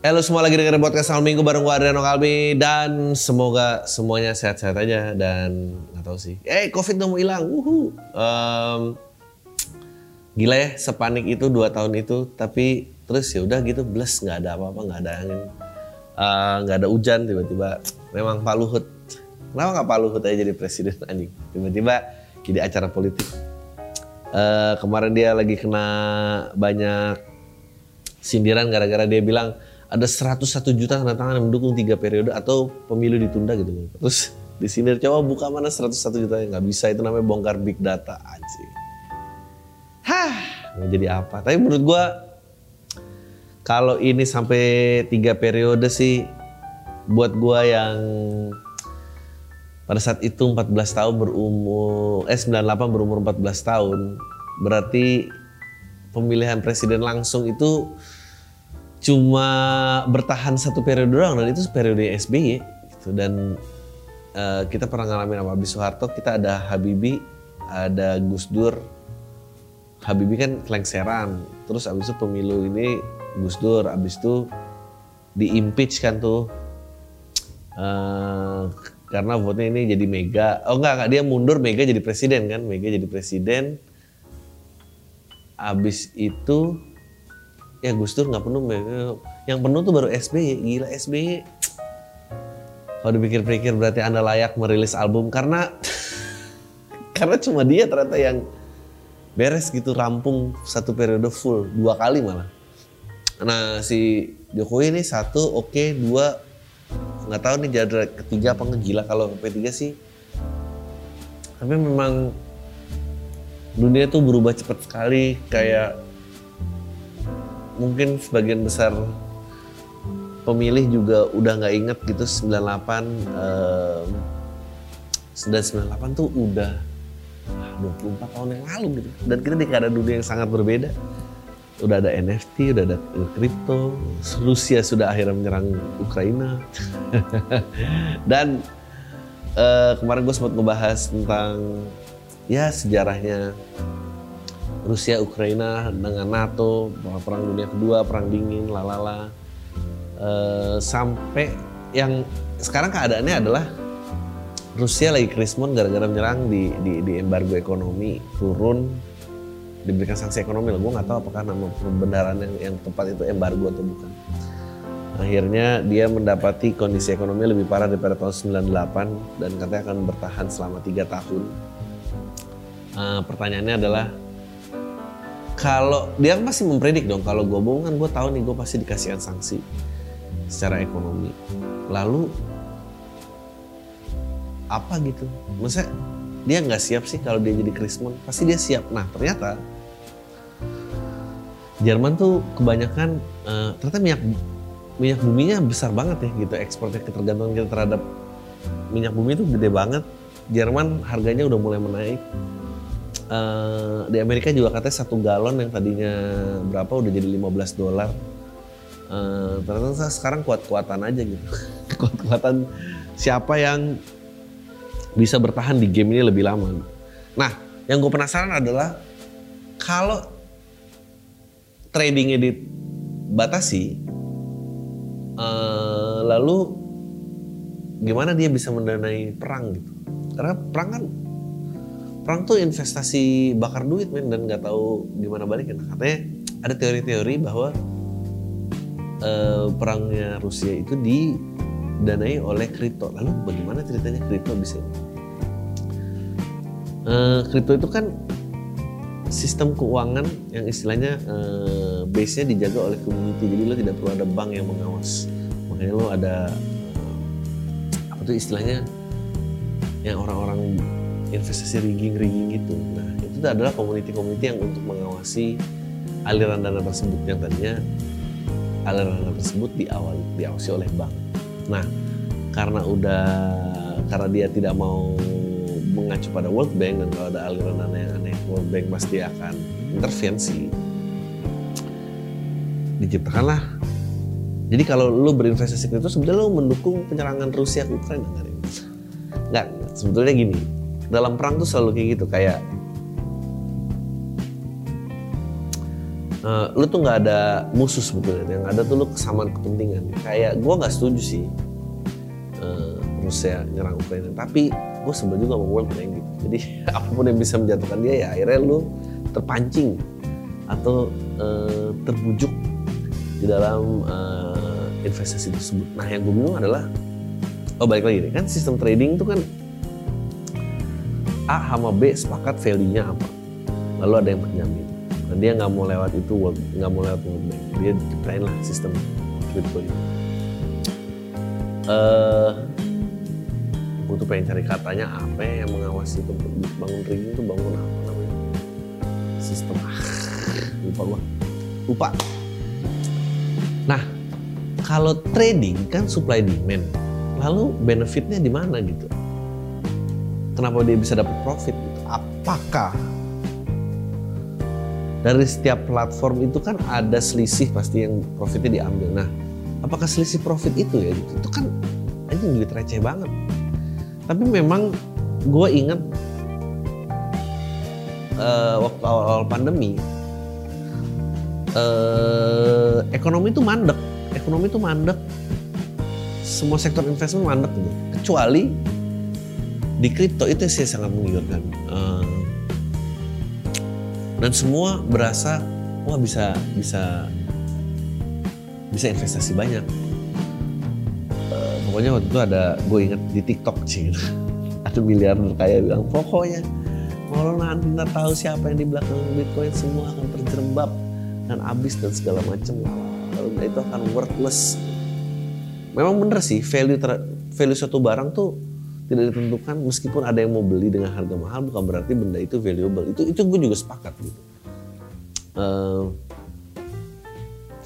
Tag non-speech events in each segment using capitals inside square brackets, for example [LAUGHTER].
Halo semua lagi dengerin podcast Al Minggu bareng gue Adriano Kalbi dan semoga semuanya sehat-sehat aja dan nggak tahu sih. Eh Covid udah mau hilang. Um, gila ya sepanik itu dua tahun itu tapi terus ya udah gitu bless nggak ada apa-apa nggak ada angin Eh, nggak ada hujan tiba-tiba memang Pak Luhut kenapa nggak Pak Luhut aja jadi presiden [LAUGHS] anjing tiba-tiba jadi acara politik Eh, kemarin dia lagi kena banyak sindiran gara-gara dia bilang ada 101 juta tanda tangan yang mendukung tiga periode atau pemilu ditunda gitu. Terus disindir coba buka mana 101 juta nggak bisa itu namanya bongkar big data aja. Hah, mau jadi apa? Tapi menurut gua kalau ini sampai tiga periode sih buat gua yang pada saat itu 14 tahun berumur eh 98 berumur 14 tahun berarti pemilihan presiden langsung itu cuma bertahan satu periode doang dan itu periode SBY gitu. Dan eh, kita pernah ngalamin sama Habibie Soeharto kita ada Habibie ada Gus Dur. Habibie kan kelengseran terus abis itu pemilu ini Gus Dur abis itu di impeach kan tuh. Eh, karena vote ini jadi Mega. Oh enggak enggak dia mundur Mega jadi presiden kan Mega jadi presiden. Abis itu ya Gus Dur nggak penuh yang penuh tuh baru SBY gila SBY kalau dipikir-pikir berarti anda layak merilis album karena [LAUGHS] karena cuma dia ternyata yang beres gitu rampung satu periode full dua kali malah. Nah si Jokowi ini satu oke dua. Nggak tahu nih jadwal ketiga apa ngegila kalau P3 sih. Tapi memang dunia tuh berubah cepat sekali kayak mungkin sebagian besar pemilih juga udah nggak inget gitu 98 um, 98 tuh udah ah, 24 tahun yang lalu gitu. Dan kita di keadaan dunia yang sangat berbeda. Udah ada NFT, udah ada kripto, Rusia sudah akhirnya menyerang Ukraina. [LAUGHS] Dan eh, kemarin gue sempat ngebahas tentang ya sejarahnya Rusia Ukraina dengan NATO perang dunia kedua perang dingin lalala Eh, sampai yang sekarang keadaannya adalah Rusia lagi krismon gara-gara menyerang di, di, di embargo ekonomi turun diberikan sanksi ekonomi lah. Gue nggak tahu apakah nama pembenaran yang, yang tepat itu embargo atau bukan. Akhirnya dia mendapati kondisi ekonomi lebih parah daripada tahun 98 dan katanya akan bertahan selama tiga tahun. Eh, pertanyaannya adalah kalau dia masih mempredik dong kalau gue bohong kan gue tahu nih gue pasti dikasihkan sanksi secara ekonomi. Lalu apa gitu? Maksudnya dia nggak siap sih kalau dia jadi krismon? Pasti dia siap. Nah ternyata Jerman tuh kebanyakan eh, ternyata minyak minyak buminya besar banget ya gitu. Ekspornya ketergantungan kita terhadap minyak bumi itu gede banget. Jerman harganya udah mulai menaik Eh, di Amerika juga katanya satu galon yang tadinya berapa udah jadi 15 dolar. Eh, ternyata sekarang kuat-kuatan aja gitu. [LAUGHS] Kuat-kuatan siapa yang bisa bertahan di game ini lebih lama nah yang gue penasaran adalah kalau tradingnya dibatasi eh, lalu gimana dia bisa mendanai perang gitu? Karena perang kan perang tuh investasi bakar duit men dan nggak tahu gimana baliknya. Nah, katanya ada teori-teori bahwa eh, perangnya Rusia itu didanai oleh kripto. Lalu bagaimana ceritanya kripto bisa? Eh, kripto itu kan sistem keuangan yang istilahnya eh, base-nya dijaga oleh community. Jadi lo tidak perlu ada bank yang mengawas. Makanya lo ada eh, apa tuh istilahnya yang orang-orang investasi rigging-rigging gitu. Nah itu adalah community-community yang untuk mengawasi aliran dana tersebut yang tadinya aliran dana tersebut diawal diawasi oleh bank. Nah karena udah karena dia tidak mau mengacu pada World Bank dan kalau ada aliran dana yang aneh World Bank pasti akan intervensi. Diciptakanlah. Jadi kalau lu berinvestasi kripto sebenarnya lu mendukung penyerangan Rusia ke Ukraina nggak nggak. Sebetulnya gini dalam perang tuh selalu kayak gitu kayak uh, lu tuh nggak ada musuh sebetulnya yang ada tuh lu kesamaan kepentingan. Kayak gue nggak setuju sih uh, Rusia nyerang Ukraina. Tapi gue sebel juga sama World Bank gitu. Jadi [LAUGHS] apa pun yang bisa menjatuhkan dia ya akhirnya lu terpancing atau uh, terbujuk di dalam uh, investasi tersebut. Nah yang gue bingung adalah oh balik lagi nih kan sistem trading itu kan A sama B sepakat value-nya apa. Lalu ada yang menjamin. Dan dia nggak mau lewat itu nggak mau lewat World Bank. Dia ciptain lah sistem crypto ini. Uh, gue tuh pengen cari katanya apa yang mengawasi itu bangun trading itu bangun apa namanya? Sistem. Ah, lupa gua. Lupa. Nah kalau trading kan supply demand. Lalu benefitnya di mana gitu kenapa dia bisa dapat profit gitu apakah dari setiap platform itu kan ada selisih pasti yang profitnya diambil. Nah, apakah selisih profit itu ya? Gitu? Itu kan ini duit receh banget. Tapi memang gue inget uh, waktu awal-awal pandemi, uh, ekonomi itu mandek. Ekonomi itu mandek. Semua sektor investment mandek gitu. Kecuali di kripto itu sih sangat menggiurkan. Uh, dan semua berasa wah bisa bisa bisa investasi banyak. Uh, pokoknya waktu itu ada gue inget di TikTok sih. [LAUGHS] Ada miliarder kaya bilang pokoknya kalau nanti nggak tahu siapa yang di belakang Bitcoin semua akan terjerembab dan habis dan segala macam. Lalu itu akan worthless. Memang bener sih value ter, value suatu barang tuh tidak ditentukan meskipun ada yang mau beli dengan harga mahal bukan berarti benda itu valuable. Itu itu gue juga sepakat gitu. Uh,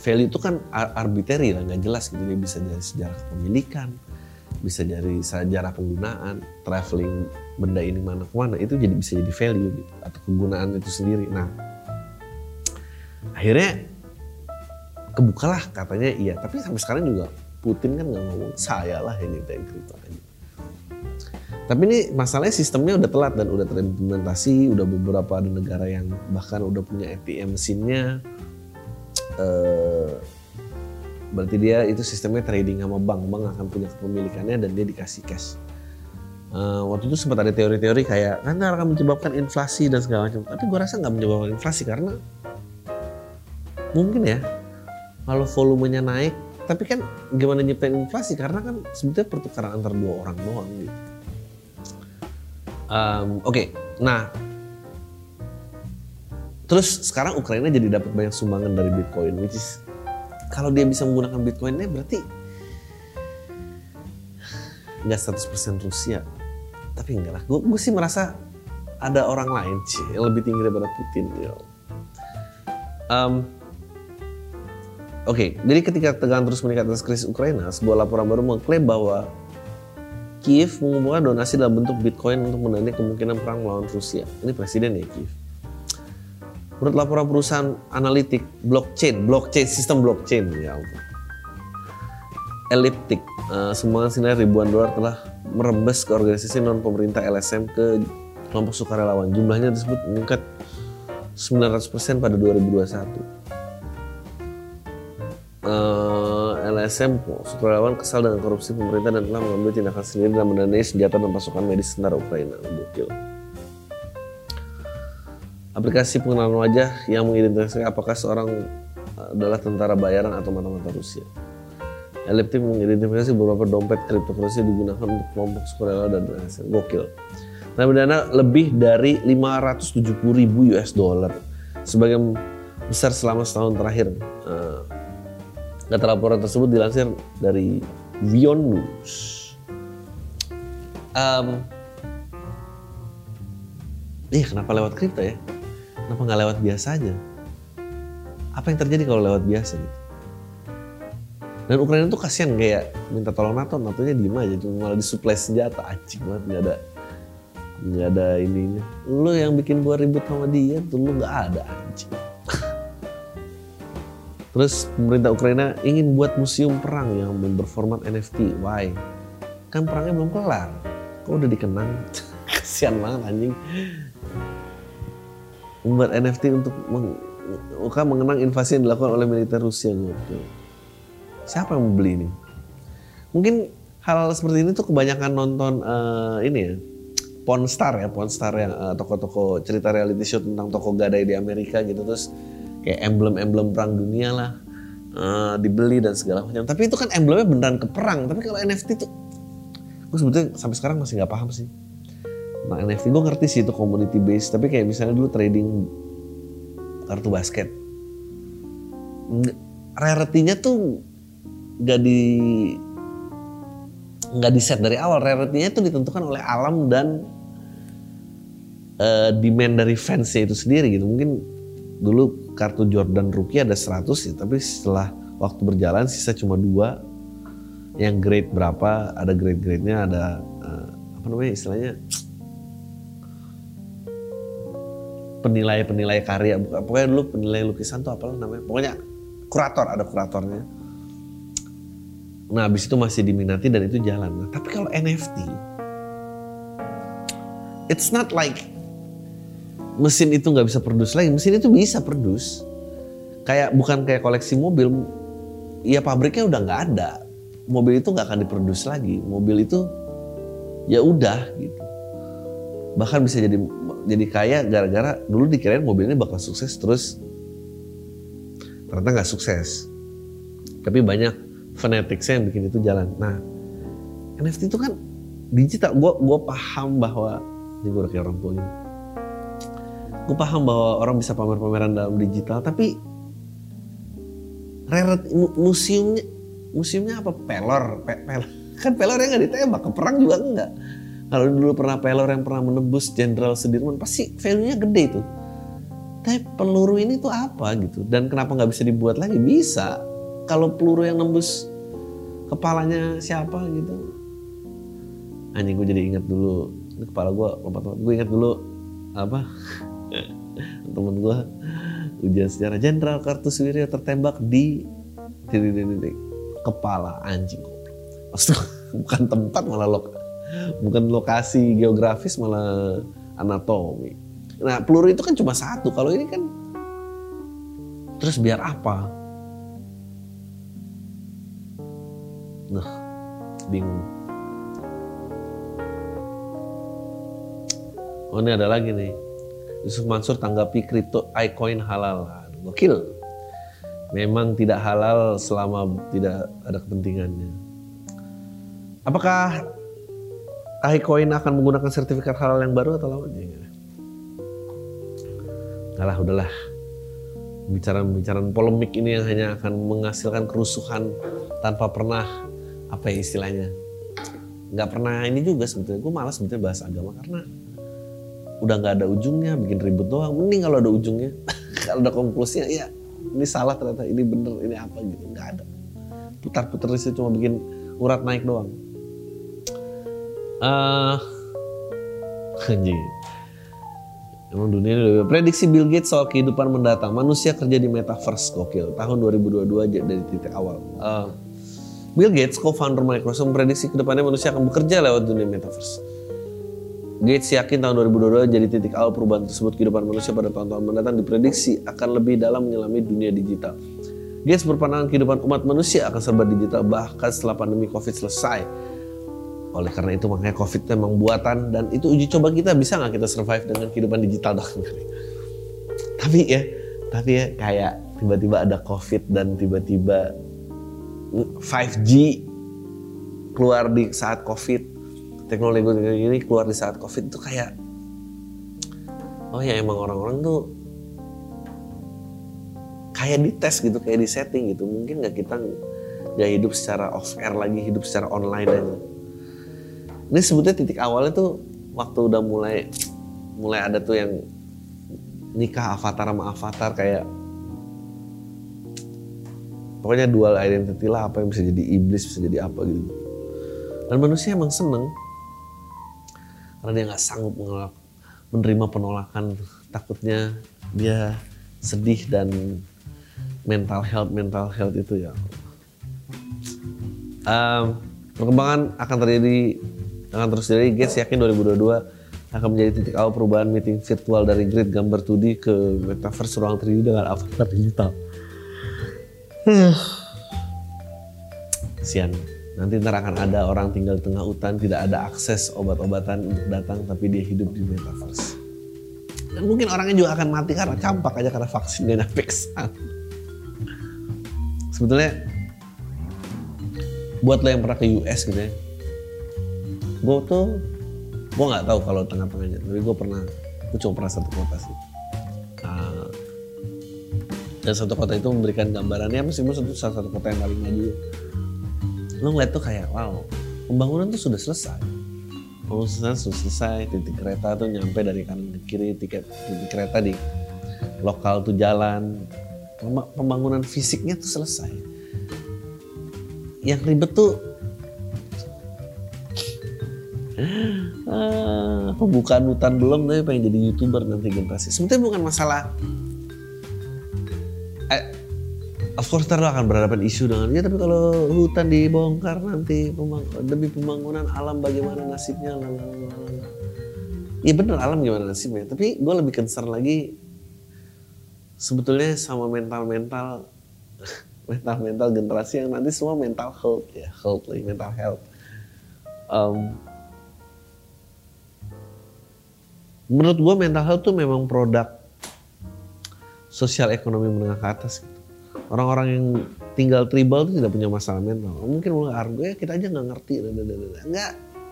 value itu kan arbitrary lah nggak jelas gitu. Dia bisa dari sejarah kepemilikan bisa dari sejarah penggunaan traveling benda ini mana ke mana itu jadi bisa jadi value gitu atau kegunaan itu sendiri. Nah akhirnya kebukalah katanya iya. Tapi sampai sekarang juga Putin kan nggak ngomong saya lah yang nyiptain kripto aja tapi ini masalahnya sistemnya udah telat dan udah terimplementasi, udah beberapa ada negara yang bahkan udah punya ATM mesinnya. Uh, berarti dia itu sistemnya trading sama bank, bank akan punya kepemilikannya dan dia dikasih cash. Uh, waktu itu sempat ada teori-teori kayak kan akan menyebabkan inflasi dan segala macam. Tapi gue rasa nggak menyebabkan inflasi karena mungkin ya kalau volumenya naik, tapi kan gimana nyiptain inflasi karena kan sebetulnya pertukaran antar dua orang doang gitu. Um, Oke, okay. nah terus sekarang Ukraina jadi dapat banyak sumbangan dari Bitcoin, which is kalau dia bisa menggunakan Bitcoinnya berarti nggak 100% Rusia, tapi enggak lah. Gue sih merasa ada orang lain sih yang lebih tinggi daripada Putin. Um, Oke, okay, jadi ketika tegangan terus meningkat atas krisis Ukraina, sebuah laporan baru mengklaim bahwa Kiev mengumpulkan donasi dalam bentuk Bitcoin untuk mendanai kemungkinan perang melawan Rusia. Ini presiden ya Kiev. Menurut laporan perusahaan analitik blockchain, blockchain sistem blockchain ya ampun. Elliptic, uh, sumbangan senilai ribuan dolar telah merembes ke organisasi non pemerintah LSM ke kelompok sukarelawan. Jumlahnya tersebut meningkat 900% pada 2021 uh, LSM sukarelawan kesal dengan korupsi pemerintah dan telah mengambil tindakan sendiri dan mendanai senjata dan pasukan medis tentara Ukraina. Gokil. Aplikasi pengenalan wajah yang mengidentifikasi apakah seorang adalah tentara bayaran atau mata-mata Rusia. Elliptic mengidentifikasi beberapa dompet kriptokurrensi digunakan untuk kelompok sukarela dan LSM. Gokil. Nah, dana lebih dari 570 ribu US dollar sebagai besar selama setahun terakhir. Uh, Data laporan tersebut dilansir dari Vion News. Um, iya kenapa lewat kripto ya? Kenapa nggak lewat biasa aja? Apa yang terjadi kalau lewat biasa gitu? dan Ukraina tuh kasihan kayak minta tolong NATO NATO nya diem aja cuma malah disuplai senjata anjing banget nggak ada nggak ada ininya lu yang bikin gua ribut sama dia tuh lu nggak ada anjing terus pemerintah Ukraina ingin buat museum perang yang berformat NFT why? Kan perangnya belum kelar. Kok udah dikenang? [LAUGHS] Kasihan banget anjing. Membuat NFT untuk meng, mengenang invasi yang dilakukan oleh militer Rusia gitu. Siapa yang mau beli ini? Mungkin hal, hal seperti ini tuh kebanyakan nonton uh, ini ya, Pornstar ya, Pornstar yang uh, toko-toko cerita reality show tentang toko gadai di Amerika gitu. Terus kayak emblem-emblem perang dunia lah uh, dibeli dan segala macam. Tapi itu kan emblemnya beneran ke perang. Tapi kalau NFT tuh, gue sebetulnya sampai sekarang masih nggak paham sih. Nah NFT gue ngerti sih itu community base, tapi kayak misalnya dulu trading kartu basket, rarity-nya tuh nggak di nggak di set dari awal, rarity-nya itu ditentukan oleh alam dan uh, demand dari fansnya itu sendiri gitu. Mungkin dulu kartu Jordan rookie ada 100 sih, tapi setelah waktu berjalan sisa cuma dua. Yang grade berapa, ada grade-grade-nya, ada uh, apa namanya istilahnya? Penilai-penilai karya pokoknya dulu penilai lukisan tuh apa namanya pokoknya kurator ada kuratornya. Nah habis itu masih diminati dan itu jalan. Nah, tapi kalau NFT it's not like mesin itu nggak bisa produce lagi mesin itu bisa produce. Kayak bukan kayak koleksi mobil ya pabriknya udah nggak ada. Mobil itu nggak akan diproduksi lagi. Mobil itu ya udah gitu. Bahkan bisa jadi jadi kaya gara-gara dulu mobil ini bakal sukses terus. Ternyata nggak sukses. Tapi banyak fanaticsnya yang bikin itu jalan. Nah NFT itu kan digital. Gue gue paham bahwa ini gue udah kayak orang tua ini gue paham bahwa orang bisa pamer-pameran dalam digital tapi rare museumnya museumnya apa pelor pe, pelor [LAUGHS] kan pelor yang nggak ditembak ke perang juga enggak kalau dulu pernah pelor yang pernah menembus Jenderal Sudirman pasti value-nya gede itu. Tapi peluru ini tuh apa gitu dan kenapa nggak bisa dibuat lagi? Bisa. Kalau peluru yang nembus kepalanya siapa gitu. Anjing gue jadi ingat dulu kepala gue lompat lompat. Gue ingat dulu apa [LAUGHS] [LAUGHS] temen gue ujian sejarah Jenderal Kartosuwiryo tertembak di titik titik kepala anjing [LAUGHS] bukan tempat malah lo bukan lokasi geografis malah anatomi. Nah peluru itu kan cuma satu, kalau ini kan terus biar apa? Nah, bingung. Oh ini ada lagi nih. Yusuf Mansur tanggapi kripto iCoin halal. Gokil. Memang tidak halal selama tidak ada kepentingannya. Apakah Koin akan menggunakan sertifikat halal yang baru atau lama? Enggak lah, udahlah. Bicara-bicara polemik ini yang hanya akan menghasilkan kerusuhan tanpa pernah apa ya istilahnya nggak pernah ini juga sebetulnya gue malas sebetulnya bahas agama karena udah nggak ada ujungnya bikin ribut doang mending kalau ada ujungnya [LAUGHS] kalau ada konklusinya ya ini salah ternyata ini bener ini apa gitu nggak ada putar-putar sih cuma bikin urat naik doang uh, [LAUGHS] anjing Emang dunia ini prediksi Bill Gates soal kehidupan mendatang. Manusia kerja di metaverse gokil. Tahun 2022 aja dari titik awal. Uh, Bill Gates, co-founder Microsoft, memprediksi ke depannya manusia akan bekerja lewat dunia metaverse. Gates yakin tahun 2022 jadi titik awal perubahan tersebut kehidupan manusia pada tahun-tahun mendatang diprediksi akan lebih dalam menyelami dunia digital. Gates berpandangan kehidupan umat manusia akan serba digital bahkan setelah pandemi COVID selesai oleh karena itu makanya COVID memang buatan dan itu uji coba kita bisa nggak kita survive dengan kehidupan digital dong. [LAUGHS] tapi ya, tapi ya kayak tiba-tiba ada COVID dan tiba-tiba 5G keluar di saat COVID, teknologi ini keluar di saat COVID itu kayak oh ya emang orang-orang tuh kayak dites gitu, kayak di setting gitu. Mungkin nggak kita nggak hidup secara off air lagi, hidup secara online aja. Ini sebetulnya titik awalnya tuh waktu udah mulai mulai ada tuh yang nikah avatar sama avatar kayak pokoknya dual identity lah apa yang bisa jadi iblis bisa jadi apa gitu. Dan manusia emang seneng karena dia nggak sanggup menerima penolakan. Takutnya dia sedih dan mental health mental health itu ya um, perkembangan akan terjadi akan terus terjadi Gates yakin 2022 akan menjadi titik awal perubahan meeting virtual dari grid gambar 2D ke metaverse ruang 3D dengan avatar digital. [SIGHS] Sian, nanti ntar akan ada orang tinggal di tengah hutan, tidak ada akses obat-obatan untuk datang, tapi dia hidup di metaverse. Dan mungkin orangnya juga akan mati karena campak aja karena vaksin dia nyampe Sebetulnya buat lo yang pernah ke US gitu ya, gue tuh gue nggak tahu kalau tengah-tengahnya tapi gue pernah gue cuma pernah satu kota sih. Uh, dan satu kota itu memberikan gambarannya meskipun satu satu kota yang paling maju lo ngeliat tuh kayak wow pembangunan tuh sudah selesai. Pembangunan sudah selesai titik kereta tuh nyampe dari kanan ke kiri tiket titik kereta di lokal tuh jalan. Pembangunan fisiknya tuh selesai. Yang ribet tuh [GASPS] ah, pembukaan hutan belum tapi pengen jadi youtuber nanti generasi. Sebetulnya bukan masalah of course lo akan berhadapan isu dengan ya tapi kalau hutan dibongkar nanti pemang, demi pembangunan alam bagaimana nasibnya Iya bener alam gimana nasibnya. Tapi gue lebih concern lagi sebetulnya sama mental [LAUGHS] mental mental mental generasi yang nanti semua mental health ya health lagi mental health. Um, menurut gue mental health tuh memang produk sosial ekonomi menengah ke atas. Orang-orang yang tinggal tribal tuh tidak punya masalah mental. Mungkin mulai argo ya kita aja nggak ngerti. Nggak,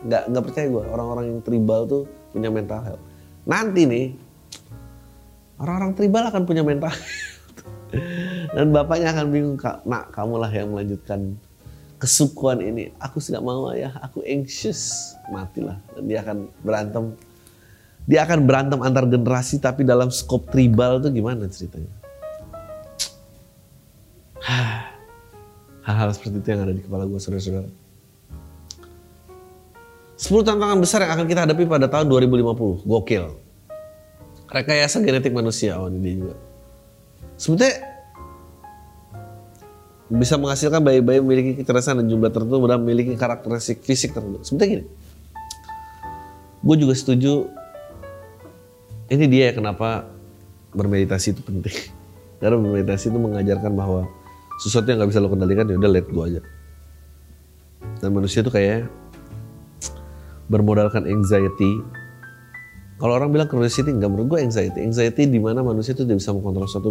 nggak, nggak percaya gue. Orang-orang yang tribal tuh punya mental health. Nanti nih orang-orang tribal akan punya mental health. [LAUGHS] Dan bapaknya akan bingung, nak kamu lah yang melanjutkan kesukuan ini. Aku tidak mau ayah, aku anxious. Matilah. Dan dia akan berantem dia akan berantem antar generasi tapi dalam skop tribal itu gimana ceritanya? Hal-hal seperti itu yang ada di kepala gue saudara-saudara. 10 tantangan besar yang akan kita hadapi pada tahun 2050. Gokil. Rekayasa genetik manusia. Oh ini juga. Sebetulnya bisa menghasilkan bayi-bayi memiliki kecerdasan dan jumlah tertentu dan memiliki karakteristik fisik tertentu. Sebetulnya gini. Gue juga setuju ini dia kenapa bermeditasi itu penting. [LAUGHS] Karena bermeditasi itu mengajarkan bahwa sesuatu yang nggak bisa lo kendalikan ya udah let go aja. Dan manusia itu kayak bermodalkan anxiety. Kalau orang bilang curiosity, nggak menurut gue anxiety. Anxiety di mana manusia itu tidak bisa mengontrol sesuatu.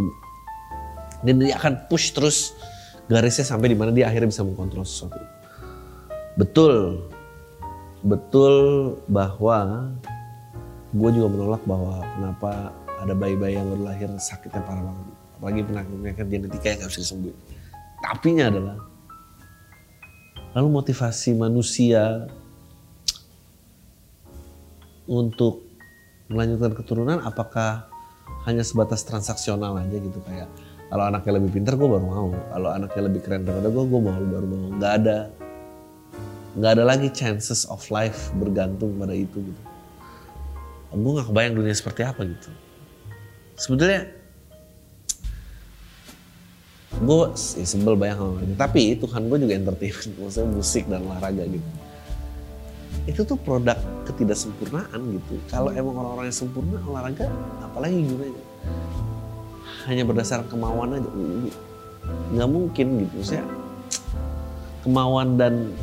Dan dia akan push terus garisnya sampai di mana dia akhirnya bisa mengontrol sesuatu. Betul, betul bahwa gue juga menolak bahwa kenapa ada bayi-bayi yang baru lahir sakitnya parah banget apalagi penyakit genetika yang gak bisa disembuhin tapinya adalah lalu motivasi manusia untuk melanjutkan keturunan apakah hanya sebatas transaksional aja gitu? Kayak kalau anaknya lebih pintar gue baru mau. Kalau anaknya lebih keren daripada gue gue mau baru mau. Nggak ada. Nggak ada lagi chances of life bergantung pada itu gitu. Gue gak kebayang dunia seperti apa gitu. Sebetulnya gue ya sebel sama ini tapi Tuhan gue juga entertainment [LAUGHS] maksudnya musik dan olahraga gitu. Itu tuh produk ketidaksempurnaan gitu. Kalau emang orang-orang yang sempurna olahraga apalagi gunanya hanya berdasarkan kemauan aja. Nggak mungkin gitu. Saya kemauan dan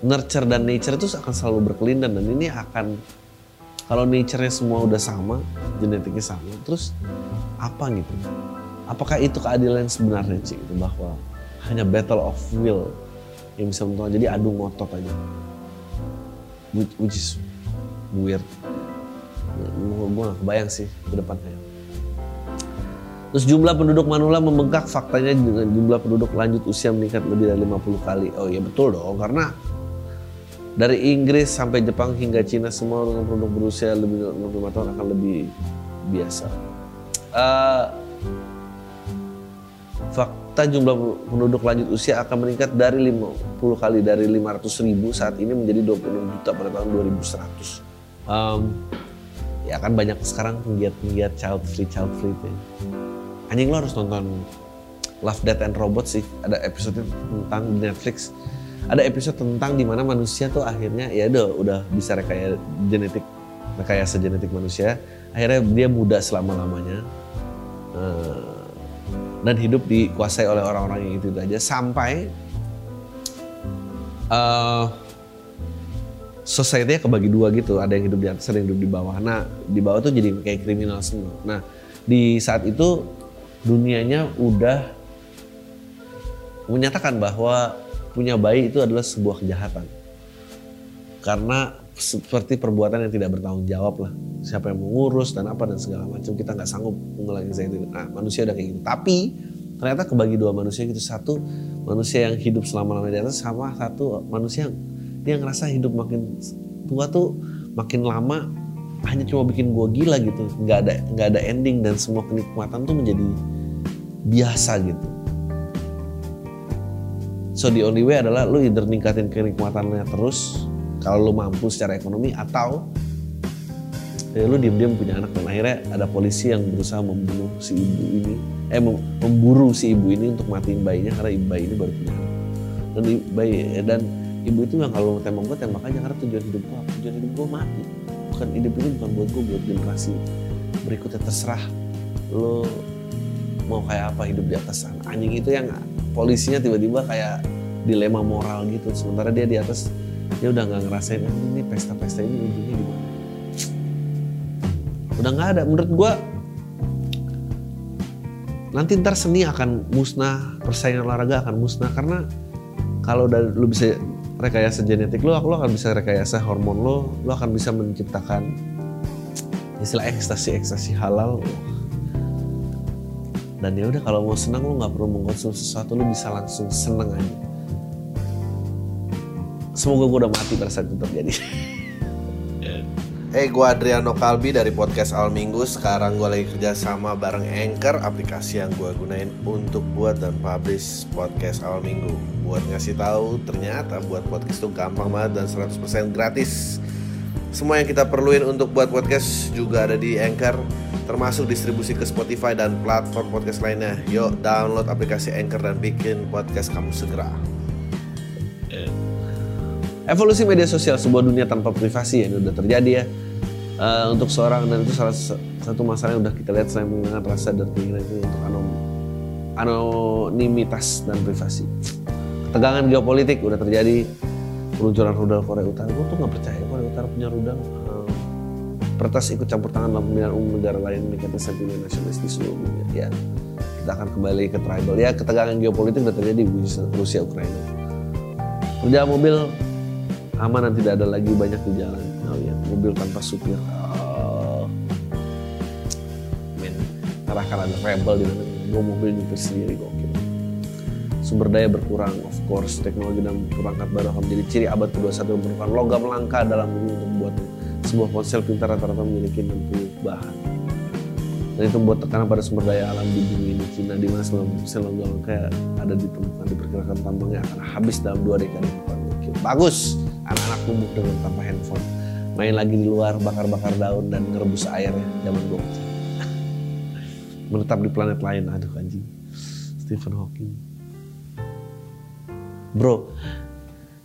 nurture dan nature itu akan selalu berkelindan. Dan ini akan kalau nature-nya semua udah sama, genetiknya sama, terus apa gitu? Apakah itu keadilan sebenarnya sih itu bahwa hanya battle of will yang bisa menentukan jadi adu ngotot aja, which, which is weird. Gue gak kebayang sih ke depannya. Terus jumlah penduduk Manula membengkak faktanya dengan jumlah penduduk lanjut usia meningkat lebih dari 50 kali. Oh iya betul dong karena dari Inggris sampai Jepang hingga Cina semua dengan produk berusia lebih dari 65 tahun akan lebih biasa. Uh, fakta jumlah penduduk lanjut usia akan meningkat dari 50 kali dari 500 ribu saat ini menjadi 26 juta pada tahun 2100. Um, ya kan banyak sekarang penggiat-penggiat child free child free itu. Anjing lo harus nonton Love Death and Robots sih. Ada episode tentang di Netflix. Ada episode tentang di mana manusia tuh akhirnya ya udah udah bisa rekayasa genetik rekayasa genetik manusia. Akhirnya dia muda selama lamanya. Uh, dan hidup dikuasai oleh orang-orang yang itu, itu aja. Sampai uh, society-nya kebagi dua gitu. Ada yang hidup di atas ada yang hidup di bawah. Nah di bawah tuh jadi kayak kriminal semua. Nah di saat itu dunianya udah menyatakan bahwa punya bayi itu adalah sebuah kejahatan. Karena seperti perbuatan yang tidak bertanggung jawab lah. Siapa yang mengurus dan apa dan segala macam kita nggak sanggup mengulangi saya itu nah manusia udah kayak gitu. Tapi ternyata kebagi dua manusia gitu. Satu manusia yang hidup selama lamanya di atas sama satu manusia yang dia ngerasa hidup makin tua tuh makin lama hanya cuma bikin gua gila gitu. Nggak ada nggak ada ending dan semua kenikmatan tuh menjadi biasa gitu. So the only way adalah lu either ningkatin kenikmatannya terus kalau lu mampu secara ekonomi atau ya lu diam-diam punya anak dan akhirnya ada polisi yang berusaha membunuh si ibu ini eh memburu si ibu ini untuk matiin bayinya karena ibu bayi ini baru punya anak. Dan bayi dan ibu itu yang kalau tembak gue tembak aja karena tujuan hidup gue tujuan hidup gue mati. Bukan hidup ini bukan buat gue buat generasi berikutnya terserah lo mau kayak apa hidup di atas sana anjing itu yang polisinya tiba-tiba kayak dilema moral gitu sementara dia di atas dia udah nggak ngerasain ah, ini pesta-pesta ini ujungnya gimana udah nggak ada menurut gue nanti ntar seni akan musnah persaingan olahraga akan musnah karena kalau udah lu bisa rekayasa genetik lu, lo akan bisa rekayasa hormon lo, lo akan bisa menciptakan istilah ekstasi ekstasi halal. Dan ya udah kalau mau senang lo nggak perlu mengkonsumsi sesuatu, lo bisa langsung seneng aja. Semoga gue udah mati pada saat itu terjadi. Eh, [LAUGHS] hey, gue Adriano Kalbi dari podcast Al Minggu. Sekarang gue lagi kerja sama bareng Anchor, aplikasi yang gue gunain untuk buat dan publish podcast Al Minggu. Buat ngasih tahu, ternyata buat podcast itu gampang banget dan 100% gratis. Semua yang kita perluin untuk buat podcast juga ada di Anchor, termasuk distribusi ke Spotify dan platform podcast lainnya. Yuk, download aplikasi Anchor dan bikin podcast kamu segera. Evolusi media sosial sebuah dunia tanpa privasi yang udah terjadi ya uh, untuk seorang dan itu salah satu masalah yang udah kita lihat selain mengenai rasa dan keinginan itu untuk anom anonimitas dan privasi. Ketegangan geopolitik udah terjadi peluncuran rudal Korea Utara. Gue tuh nggak percaya Korea Utara punya rudal. Uh, Pertas ikut campur tangan dalam pemilihan umum negara lain meningkatkan sentimen nasionalis di seluruh dunia. Ya, kita akan kembali ke tribal. Ya, ketegangan geopolitik udah terjadi di Rusia Ukraina. Perjalanan mobil aman dan tidak ada lagi banyak di jalan. Oh ya mobil tanpa supir. Oh. men arahkan ada rebel di mana gue mobil nyupir sendiri gokil. Sumber daya berkurang of course. Teknologi dan perangkat baru akan menjadi ciri abad ke-21 yang merupakan logam langka dalam bumi untuk membuat sebuah ponsel pintar rata-rata memiliki 60 bahan. Dan itu membuat tekanan pada sumber daya alam di bumi ini. Cina di mana 90% logam langka ada ditemukan diperkirakan tambangnya akan habis dalam dua dekade depan. Bagus tumbuh dengan tanpa handphone. Main lagi di luar bakar-bakar daun dan ngerebus air ya zaman gue [LAUGHS] kecil menetap di planet lain aduh anjing. Stephen Hawking. Bro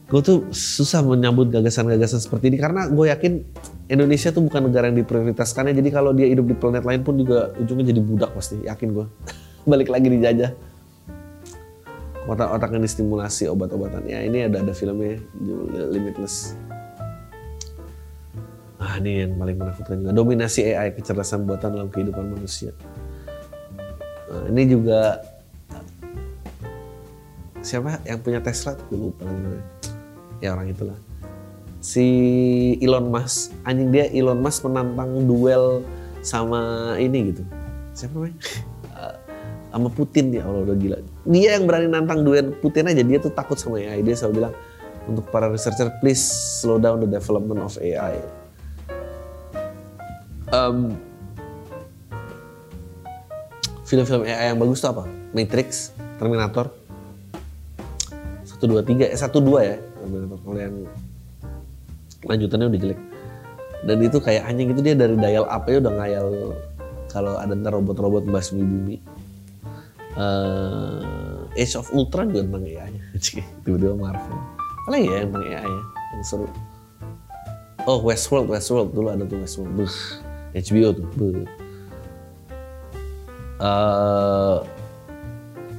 gue tuh susah menyambut gagasan-gagasan seperti ini karena gue yakin Indonesia tuh bukan negara yang diprioritaskannya. Jadi kalau dia hidup di planet lain pun juga ujungnya jadi budak pasti. Yakin gue [LAUGHS] balik lagi dijajah otak yang distimulasi obat-obatan. Ya ini ada ada filmnya Limitless. Ah ini yang paling menakutkan juga. Dominasi AI kecerdasan buatan dalam kehidupan manusia. Nah, ini juga siapa yang punya Tesla? Tuh lupa namanya. Ya orang itulah. Si Elon Musk. Anjing dia Elon Musk menantang duel sama ini gitu. Siapa namanya [LAUGHS] sama Putin. Ya Allah udah gila. Dia yang berani nantang duet Putin aja. Dia tuh takut sama AI. Dia selalu bilang untuk para researcher please slow down the development of AI. Um, film-film AI yang bagus tuh apa? Matrix Terminator. Satu dua tiga eh satu dua ya Terminator. Kalau yang lanjutannya udah jelek. Dan itu kayak anjing itu dia dari dial up ya udah ngayal kalau ada ntar robot-robot basmi bumi uh, Age of Ultron juga tentang AI nya [LAUGHS] tiba-tiba Marvel apa ya tentang AI ya yang seru oh Westworld Westworld dulu ada tuh Westworld Buh. HBO tuh Buh. Uh,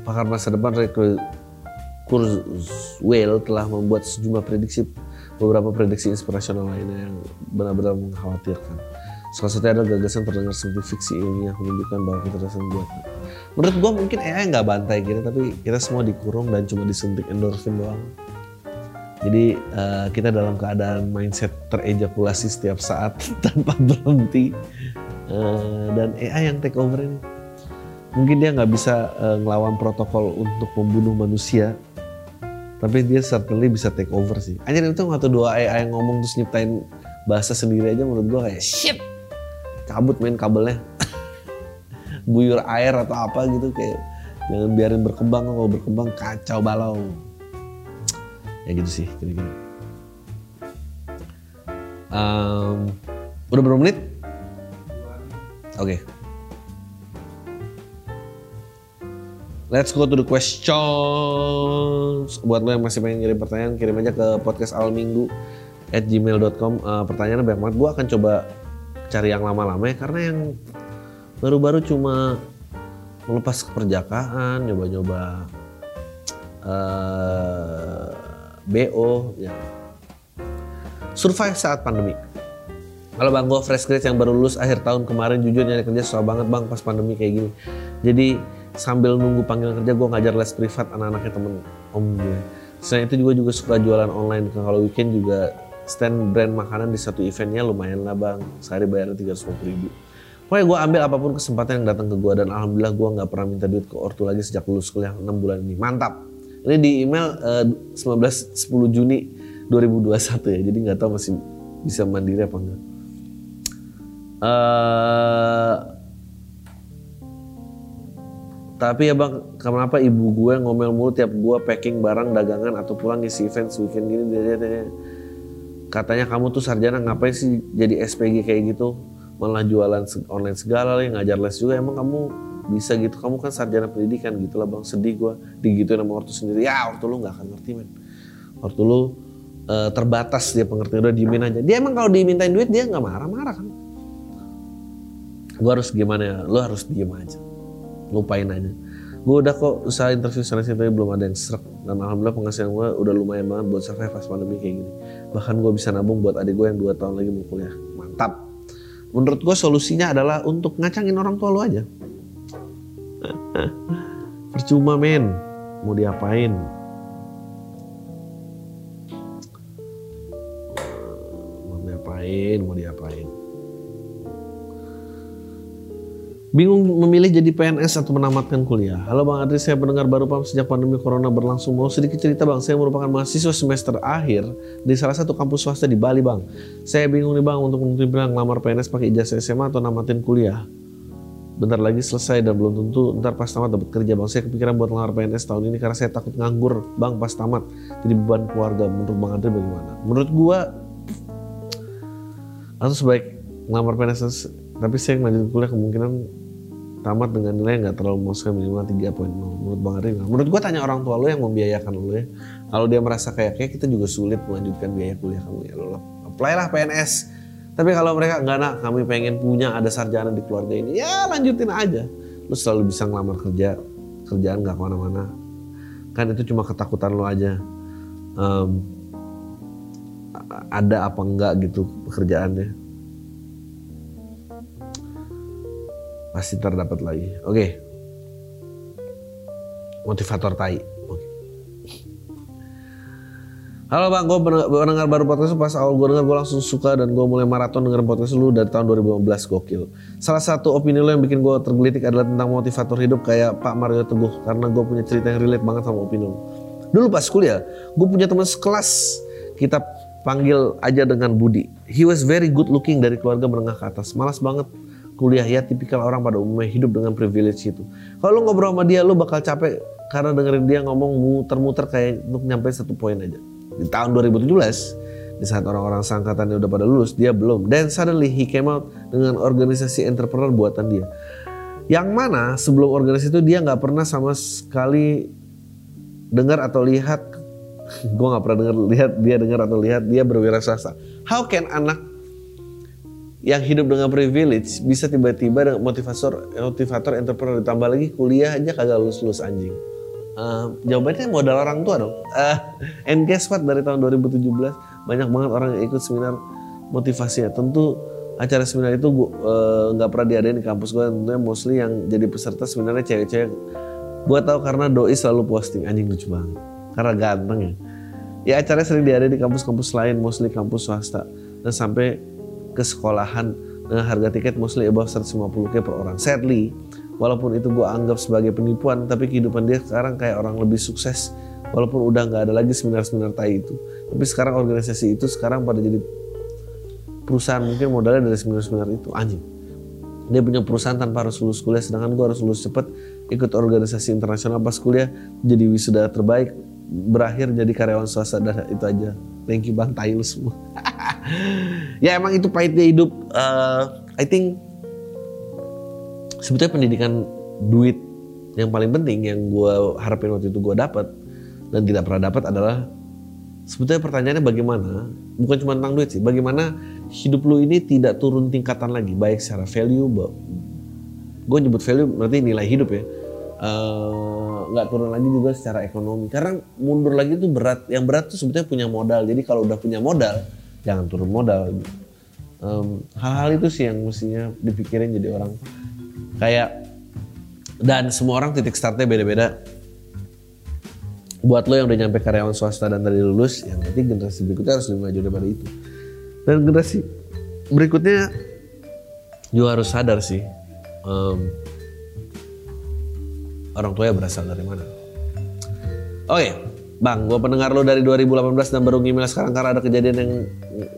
pakar masa depan Kurzweil telah membuat sejumlah prediksi beberapa prediksi inspirasional lainnya yang benar-benar mengkhawatirkan. Salah satunya adalah gagasan terdengar seperti fiksi ilmiah menunjukkan bahwa kecerdasan buatan. Menurut gua mungkin AI nggak bantai kita, tapi kita semua dikurung dan cuma disuntik endorfin doang. Jadi uh, kita dalam keadaan mindset terejakulasi setiap saat [LAUGHS] tanpa berhenti. Uh, dan AI yang take over ini mungkin dia nggak bisa uh, ngelawan protokol untuk membunuh manusia tapi dia certainly bisa take over sih anjir itu waktu dua AI yang ngomong terus nyiptain bahasa sendiri aja menurut gua kayak shit cabut main kabelnya buyur air atau apa gitu kayak jangan biarin berkembang kalau berkembang kacau balau ya gitu sih kira-kira um, udah berapa menit oke okay. Let's go to the questions. Buat lo yang masih pengen kirim pertanyaan, kirim aja ke podcast awal minggu at gmail.com. Uh, pertanyaannya banyak banget. Gue akan coba cari yang lama-lama ya, karena yang baru-baru cuma melepas keperjakaan, nyoba-nyoba uh, eh, BO, ya. Survive saat pandemi. Kalau bang gue fresh grade yang baru lulus akhir tahun kemarin jujur nyari kerja susah banget bang pas pandemi kayak gini. Jadi sambil nunggu panggilan kerja gue ngajar les privat anak-anaknya temen om gue. Selain itu juga juga suka jualan online. Kalau weekend juga stand brand makanan di satu eventnya lumayan lah bang. Sehari bayarnya tiga ratus ribu. Pokoknya gue ambil apa pun kesempatan yang datang ke gue dan alhamdulillah gue nggak pernah minta duit ke ortu lagi sejak lulus kuliah 6 bulan ini. Mantap. Ini di email uh, 19 10 Juni 2021 ya. Jadi nggak tahu masih bisa mandiri apa enggak. Uh, tapi ya bang, kenapa ibu gue ngomel mulu tiap gue packing barang dagangan atau pulang ngisi event weekend gini dia, dia, dia. Katanya kamu tuh sarjana ngapain sih jadi SPG kayak gitu? Malah jualan online segala lah, ngajar les juga. Emang kamu bisa gitu? Kamu kan sarjana pendidikan gitu lah bang. Sedih gue digituin sama ortu sendiri. Ya ortu lu nggak akan ngerti men. Ortu lu uh, terbatas dia pengertian udah diemin aja. Dia emang kalau dimintain duit dia nggak marah-marah kan? Gue harus gimana ya? Lu harus diem aja lupain aja gue udah kok usaha interview sana sini tapi belum ada yang serak dan alhamdulillah penghasilan gue udah lumayan banget buat survive pas pandemi kayak gini bahkan gue bisa nabung buat adik gue yang dua tahun lagi mau kuliah mantap menurut gue solusinya adalah untuk ngacangin orang tua lo aja. Percuma men. Mau diapain? Mau diapain? Mau diapain Bingung memilih jadi PNS atau menamatkan kuliah. Halo Bang Adri, saya pendengar baru paham sejak pandemi corona berlangsung. Mau sedikit cerita Bang, saya merupakan mahasiswa semester akhir di salah satu kampus swasta di Bali Bang. Saya bingung nih Bang untuk menentukan pilihan ngelamar PNS pakai ijazah SMA atau namatin kuliah. Bentar lagi selesai dan belum tentu ntar pas tamat dapat kerja Bang. Saya kepikiran buat ngelamar PNS tahun ini karena saya takut nganggur Bang pas tamat. Jadi beban keluarga. Menurut Bang Adri bagaimana? Menurut gua atau sebaik ngelamar PNS tapi saya lanjut kuliah kemungkinan tamat dengan nilai yang nggak terlalu memuaskan minimal 3.0 menurut Bang Ari menurut gua tanya orang tua lo yang membiayakan lo ya kalau dia merasa kayak kayak kita juga sulit melanjutkan biaya kuliah kamu ya lo apply lah PNS tapi kalau mereka nggak nak kami pengen punya ada sarjana di keluarga ini ya lanjutin aja. Lo selalu bisa ngelamar kerja kerjaan nggak ke mana-mana. Kan itu cuma ketakutan lo aja. Um, ada apa enggak gitu pekerjaannya pasti terdapat lagi. Oke. Okay. Motivator tai. Okay. Halo bang, gue mendengar baru podcast pas awal gue dengar gue langsung suka dan gue mulai maraton denger podcast lu dari tahun 2015 gokil. Salah satu opini lo yang bikin gue tergelitik adalah tentang motivator hidup kayak Pak Mario Teguh karena gue punya cerita yang relate banget sama opini lo. Dulu pas kuliah, gue punya teman sekelas kita panggil aja dengan Budi. He was very good looking dari keluarga menengah ke atas. Malas banget kuliah ya tipikal orang pada umumnya hidup dengan privilege itu. Kalau lu ngobrol sama dia lu bakal capek karena dengerin dia ngomong muter-muter kayak untuk nyampe satu poin aja. Di tahun 2017 di saat orang-orang sangkatannya udah pada lulus, dia belum. Dan suddenly he came out dengan organisasi entrepreneur buatan dia. Yang mana sebelum organisasi itu dia nggak pernah sama sekali dengar atau lihat [LAUGHS] gue nggak pernah dengar lihat dia dengar atau lihat dia berwira swasta. How can anak yang hidup dengan privilege bisa tiba-tiba dengan motivator motivator entrepreneur ditambah lagi kuliah aja kagak lulus lulus anjing. Uh, jawabannya modal orang tua dong. Uh, and guess what? Dari tahun 2017 banyak banget orang yang ikut seminar motivasinya. Tentu acara seminar itu eh, nggak uh, pernah diadain di kampus gue tentunya mostly yang jadi peserta seminarnya cewek-cewek. Gue tahu karena doi selalu posting anjing lucu banget. Karena ganteng ya. Ya acaranya sering diadain di kampus-kampus lain mostly kampus swasta. Dan sampai ke sekolahan dengan harga tiket mostly above 150k per orang. Sadly, walaupun itu gue anggap sebagai penipuan, tapi kehidupan dia sekarang kayak orang lebih sukses. Walaupun udah nggak ada lagi seminar-seminar tai itu. Tapi sekarang organisasi itu sekarang pada jadi perusahaan mungkin modalnya dari seminar-seminar itu anjing. Dia punya perusahaan tanpa harus lulus kuliah, sedangkan gue harus lulus cepet ikut organisasi internasional pas kuliah jadi wisuda terbaik berakhir jadi karyawan swasta dan itu aja. Thank you Bang Tail semua. [LAUGHS] ya emang itu pahitnya hidup. Uh, I think sebetulnya pendidikan duit yang paling penting yang gue harapin waktu itu gue dapat dan tidak pernah dapat adalah sebetulnya pertanyaannya bagaimana bukan cuma tentang duit sih bagaimana hidup lu ini tidak turun tingkatan lagi baik secara value gue nyebut value berarti nilai hidup ya eh, nggak uh, turun lagi juga secara ekonomi karena mundur lagi tuh berat yang berat tuh sebetulnya punya modal jadi kalau udah punya modal jangan turun modal. Hal-hal um, itu sih yang mestinya dipikirin jadi orang kayak dan semua orang titik startnya beda-beda. Buat lo yang udah nyampe karyawan swasta dan tadi lulus yang nanti generasi berikutnya harus lebih maju daripada itu. Dan generasi berikutnya juga harus sadar sih um, orang tua berasal dari mana. Oh ya Bang, gue pendengar lo dari 2018 dan baru ngemail sekarang karena ada kejadian yang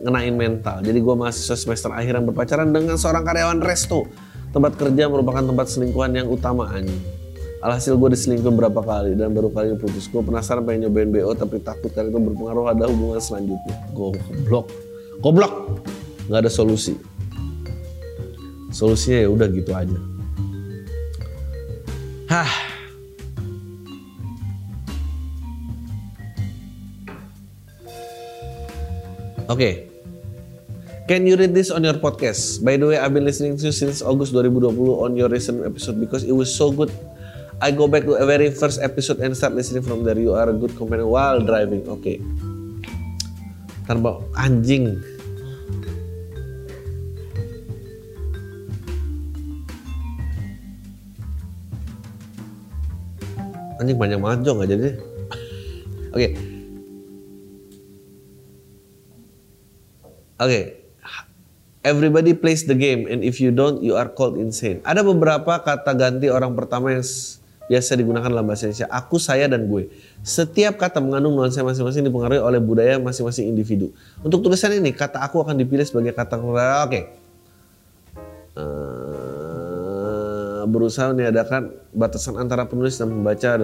ngenain mental. Jadi gue mahasiswa semester akhir yang berpacaran dengan seorang karyawan resto. Tempat kerja merupakan tempat selingkuhan yang utama anjing. Alhasil gue diselingkuh berapa kali dan baru kali putus. Gue penasaran pengen nyobain BO tapi takut karena itu berpengaruh ada hubungan selanjutnya. Gue goblok. Goblok. Gak ada solusi. Solusinya ya udah gitu aja. Hah, Okay. Can you read this on your podcast? By the way, I've been listening to you since August 2020 on your recent episode because it was so good. I go back to a very first episode and start listening from there. You are a good companion while driving. Oke. Okay. Tanpa anjing. Anjing banyak banget Jo nggak jadi. Oke. Okay. Okay. everybody plays the game and if you don't, you are called insane. Ada beberapa kata ganti orang pertama yang biasa digunakan dalam bahasa Indonesia. Aku, saya, dan gue. Setiap kata mengandung nuansa masing-masing dipengaruhi oleh budaya masing-masing individu. Untuk tulisan ini, kata aku akan dipilih sebagai kata Oke. Okay. Uh, berusaha meniadakan batasan antara penulis dan pembaca.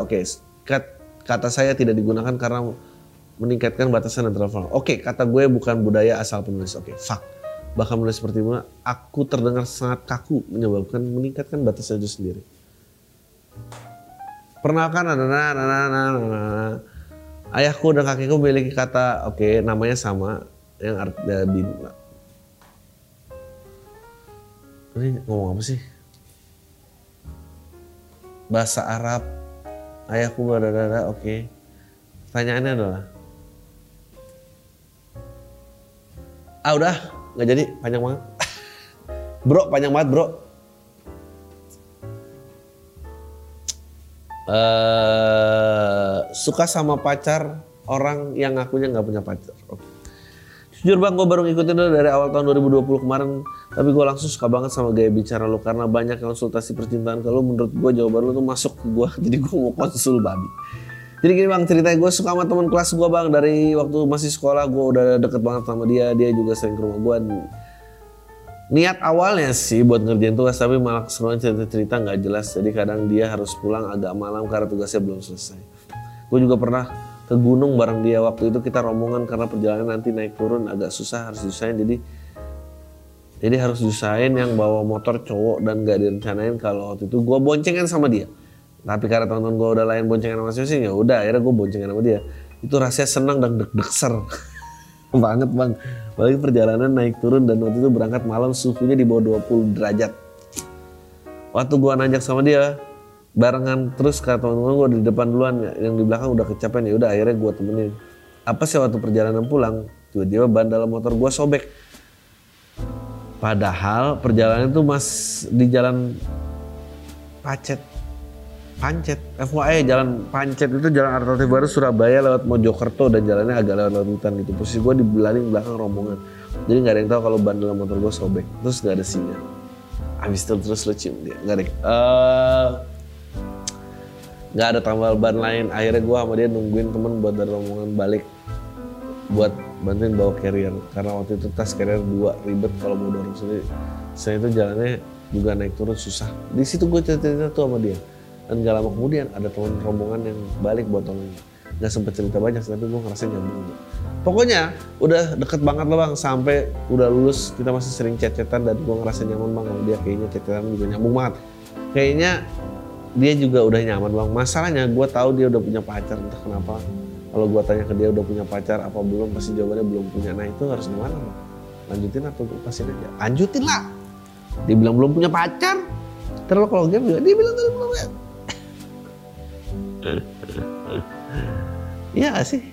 Oke, okay. kata saya tidak digunakan karena meningkatkan batasan antara orang. Oke, kata gue bukan budaya asal penulis. Oke, fuck. Bahkan menulis seperti mana, aku terdengar sangat kaku menyebabkan meningkatkan batasan itu sendiri. Pernah kan ada nah, nah, nah, nah, nah. Ayahku dan kakekku memiliki kata, oke, okay, namanya sama, yang artinya bin. Ini ngomong apa sih? Bahasa Arab. Ayahku ada, oke. Okay. Pertanyaannya adalah, ah udah. Nggak jadi. Panjang banget. Bro panjang banget bro. Uh, suka sama pacar orang yang ngakunya nggak punya pacar. Jujur bang, gue baru ngikutin lo dari awal tahun 2020 kemarin. Tapi gue langsung suka banget sama gaya bicara lo Karena banyak konsultasi percintaan ke lo Menurut gue jawaban lo tuh masuk ke gue [LAUGHS] Jadi gue mau konsul babi jadi gini bang ceritanya gue suka sama teman kelas gue bang. Dari waktu masih sekolah gue udah deket banget sama dia. Dia juga sering ke rumah gue niat awalnya sih buat ngerjain tugas tapi malah keseruan cerita-cerita nggak jelas. Jadi kadang dia harus pulang agak malam karena tugasnya belum selesai. Gue juga pernah ke gunung bareng dia. Waktu itu kita rombongan karena perjalanan nanti naik turun agak susah harus diusahain. Jadi jadi harus diusahain yang bawa motor cowok dan gak direncanain. Kalau waktu itu gue boncengan sama dia tapi karena teman-teman gue udah lain boncengan sama sih ya udah akhirnya gue boncengan sama dia. Itu rasanya senang dan deg-degser [LAUGHS] banget bang. Balik perjalanan naik turun dan waktu itu berangkat malam suhunya di bawah 20 derajat. Waktu gue nanjak sama dia barengan terus kata teman-teman gue di depan duluan yang di belakang udah kecapean ya udah akhirnya gue temenin. Apa sih waktu perjalanan pulang? Tiba-tiba ban dalam motor gue sobek. Padahal perjalanan itu mas di jalan pacet Pancet, FYI jalan Pancet itu jalan alternatif baru Surabaya lewat Mojokerto dan jalannya agak lewat lewat hutan gitu. Posisi gue di belakang rombongan. Jadi nggak ada yang tahu kalau ban dalam motor gue sobek. Terus nggak ada sinyal. Habis itu terus lo cium dia. Nggak ada. Uh, nggak ada tambal ban lain. Akhirnya gue sama dia nungguin temen buat dari rombongan balik buat bantuin bawa carrier karena waktu itu tas carrier dua ribet kalau mau dorong sendiri. Saya itu jalannya juga naik turun susah. Di situ gue cerita-cerita tuh sama dia dan gak lama kemudian ada teman rombongan yang balik buat tolong nggak sempet cerita banyak tapi gue ngerasa nyambung pokoknya udah deket banget loh bang. Sampai udah lulus kita masih sering chat-chatan dan gue ngerasa nyaman bang. Sama dia kayaknya chat-chatan juga nyambung banget. Kayaknya dia juga udah nyaman bang. Masalahnya gue tahu dia udah punya pacar entah kenapa. Kalau gue tanya ke dia udah punya pacar apa belum pasti jawabannya belum punya. Nah itu harus gimana bang? Lanjutin atau lepasin aja? Lanjutin lah! Dia bilang belum punya pacar. Terus kalau game juga dia bilang belum punya [LAUGHS] Iya sih,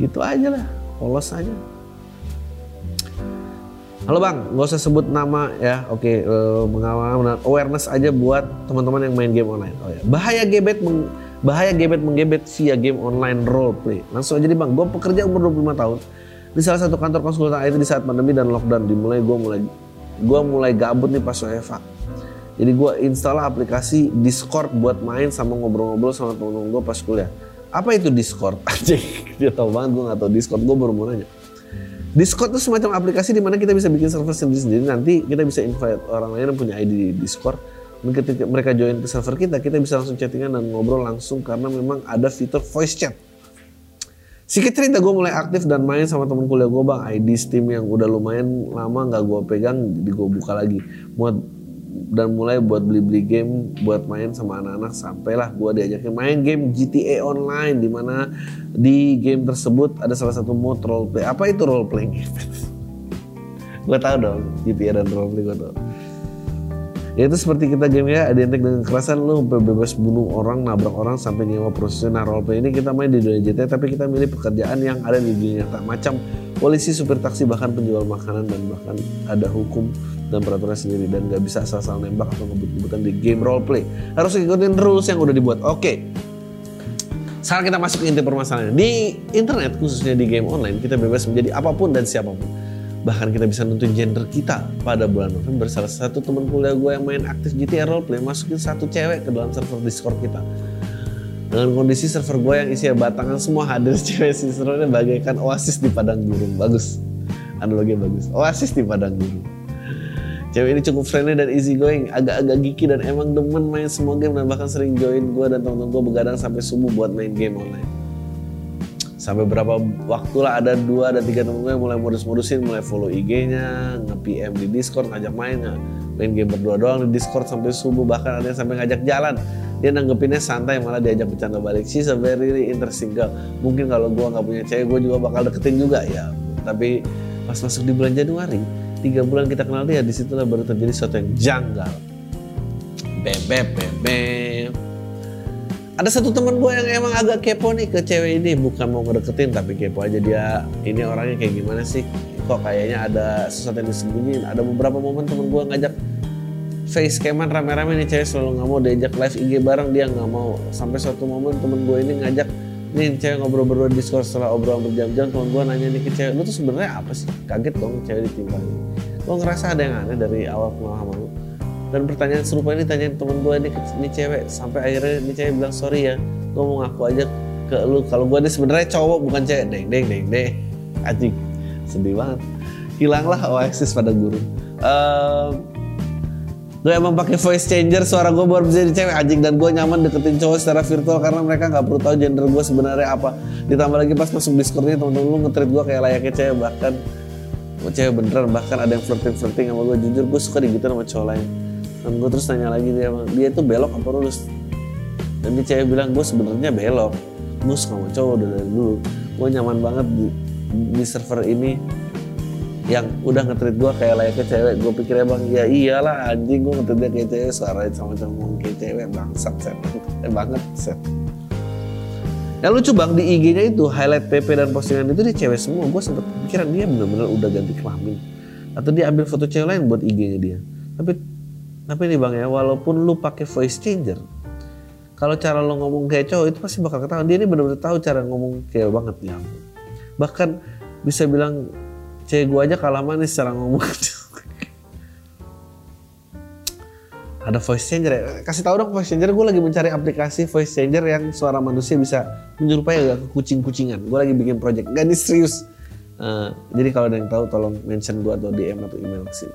gitu aja lah, polos aja. Halo bang, nggak usah sebut nama ya. Oke, uh, awareness aja buat teman-teman yang main game online. Oh ya, bahaya gebet meng, bahaya gebet menggebet via game online role play. Langsung aja nih bang, gue pekerja umur 25 tahun di salah satu kantor konsultan IT di saat pandemi dan lockdown dimulai gue mulai gue mulai gabut nih pas WFA jadi gue install aplikasi Discord buat main sama ngobrol-ngobrol sama temen-temen gue pas kuliah. Apa itu Discord? [LAUGHS] Anjing, dia tau banget gue gak tau Discord, gue baru mau nanya. Discord itu semacam aplikasi di mana kita bisa bikin server sendiri-sendiri. Nanti kita bisa invite orang lain yang punya ID di Discord. Dan ketika mereka join ke server kita, kita bisa langsung chattingan dan ngobrol langsung karena memang ada fitur voice chat. Sikit cerita gue mulai aktif dan main sama temen kuliah gue bang ID Steam yang udah lumayan lama gak gue pegang jadi gue buka lagi. Buat dan mulai buat beli-beli game buat main sama anak-anak. Sampailah gue diajakin main game GTA Online di mana di game tersebut ada salah satu mode role play. Apa itu role playing? [LAUGHS] Game gue tau dong GTA dan role play gue tau ya itu seperti kita game ya identik dengan kekerasan. Lu bebas bunuh orang nabrak orang sampai nyewa profesional role play ini kita main di dunia GTA tapi kita milih pekerjaan yang ada di dunia nyata. Macam polisi supir taksi bahkan penjual makanan dan bahkan ada hukum dan peraturan sendiri dan nggak bisa asal-asal nembak atau ngebut-ngebutan di game role play. Harus ikutin rules yang udah dibuat. Oke. Okay. Sekarang kita masuk ke inti permasalahannya. Di internet khususnya di game online kita bebas menjadi apa pun dan siapa pun. Bahkan kita bisa nonton gender kita pada bulan November. Salah satu teman kuliah gue yang main aktif GTA Roleplay masukin satu cewek ke dalam server Discord kita. Dengan kondisi server gue yang isinya batangan semua hadir [LAUGHS] cewek sinetronnya bagaikan oasis di padang gurun. Bagus. Analogi bagus. Oasis di padang gurun. Cewek ini cukup friendly dan easy going, agak-agak geeky dan emang demen main semua game dan bahkan sering join gue dan temen-temen gue begadang sampai subuh buat main game online. Sampai berapa waktu lah ada dua dan tiga temen gue mulai modus-modusin, mulai follow IG-nya, nge-PM di Discord, ngajak main, main game berdua doang di Discord sampai subuh, bahkan ada yang sampai ngajak jalan. Dia nanggepinnya santai malah diajak bercanda balik. She's a very really interesting girl. Mungkin kalau gue nggak punya cewek, gue juga bakal deketin juga ya. Tapi pas masuk di bulan Januari, tiga bulan kita kenal dia di situlah baru terjadi sesuatu yang janggal. Bebek bebek ada satu teman gue yang emang agak kepo nih ke cewek ini bukan mau ngedeketin tapi kepo aja dia ini orangnya kayak gimana sih? Kok kayaknya ada sesuatu yang disembunyiin. Ada beberapa momen temen gue ngajak face caman rame-rame nih cewek selalu nggak mau diajak live IG bareng dia nggak mau. Sampai suatu momen temen gue ini ngajak nih cewek ngobrol berdua di Discord setelah obrolan berjam-jam teman gue nanya nih ke cewek lu tuh sebenarnya apa sih? Kaget dong cewek ditimbangin gue ngerasa ada yang aneh dari awal pengalaman. Lu dan pertanyaan serupa ini tanyain temen gue nih, nih cewek. Sampai akhirnya nih cewek bilang sorry ya gue mau ngaku aja ke lu. Kalau gue nih sebenarnya cowok bukan cewek. Deng deng deng deng. Anjing sedih banget. Hilanglah oasis pada guru. Uh, gue emang pakai voice changer suara gue baru bisa cewek. Anjing dan gue nyaman deketin cowok secara virtual karena mereka nggak perlu tahu gender gue sebenarnya apa. Ditambah lagi pas masuk discordnya temen-temen lu ngetrit gue kayak layaknya cewek bahkan cewek beneran bahkan ada yang flirting flirting sama gue jujur gue suka digituin sama cowok lain. Dan gue terus nanya lagi dia dia itu belok apa lurus? Dan dia cewek bilang gue sebenarnya belok. Gue suka sama cowok udah dari dulu. Gue nyaman banget di, di server ini yang udah ngetrit gue kayak layaknya cewek. Gue pikir bang ya iyalah anjing gue ngetrit dia kayak cewek. Suaranya sama cowok kayak cewek bangsat set. Eh, banget set yang lucu bang di IG-nya itu highlight PP dan postingan itu dia cewek semua. Gue sempet pikiran dia bener-bener udah ganti kelamin. Atau dia ambil foto cewek lain buat IG-nya dia. Tapi tapi nih bang ya walaupun lu pakai voice changer kalau cara lo ngomong kayak cowok itu pasti bakal ketahuan. Dia ini bener-bener tahu cara ngomong kayak banget ya. Bahkan bisa bilang cewek gue aja kalah manis secara ngomong [LAUGHS] ada voice changer ya. Kasih tahu dong voice changer. Gue lagi mencari aplikasi voice changer yang suara manusia bisa menyerupai agak ke kucing-kucingan. Gue lagi bikin project. Gak ini serius. Uh, jadi kalau ada yang tahu tolong mention gue atau DM atau email ke sini.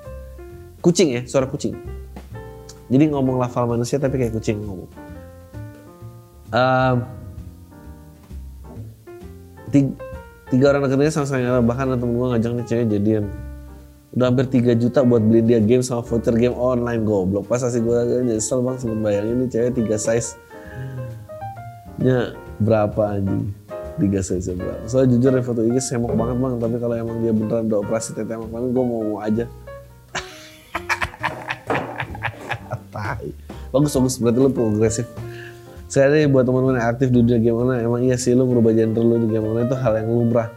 Kucing ya, suara kucing. Jadi ngomong lafal manusia tapi kayak kucing ngomong. Uh, tiga, tiga orang dekatnya sama-sama bahkan temen gue ngajak nih cewek jadian udah hampir 3 juta buat beli dia game sama voucher game online goblok. Pas asli gue nyesel bang sempet bayangin nih cewek 3 size. Nya berapa anjing? 3 size berapa? Soalnya jujur ya foto IG semok banget bang. Tapi kalau emang dia beneran udah operasi tete emang gue mau mau aja. [LAUGHS] Bagus bagus. Berarti lu progresif. Sekali buat teman-teman yang aktif di dunia game online emang iya sih lu merubah genre lu di game online itu hal yang lumrah.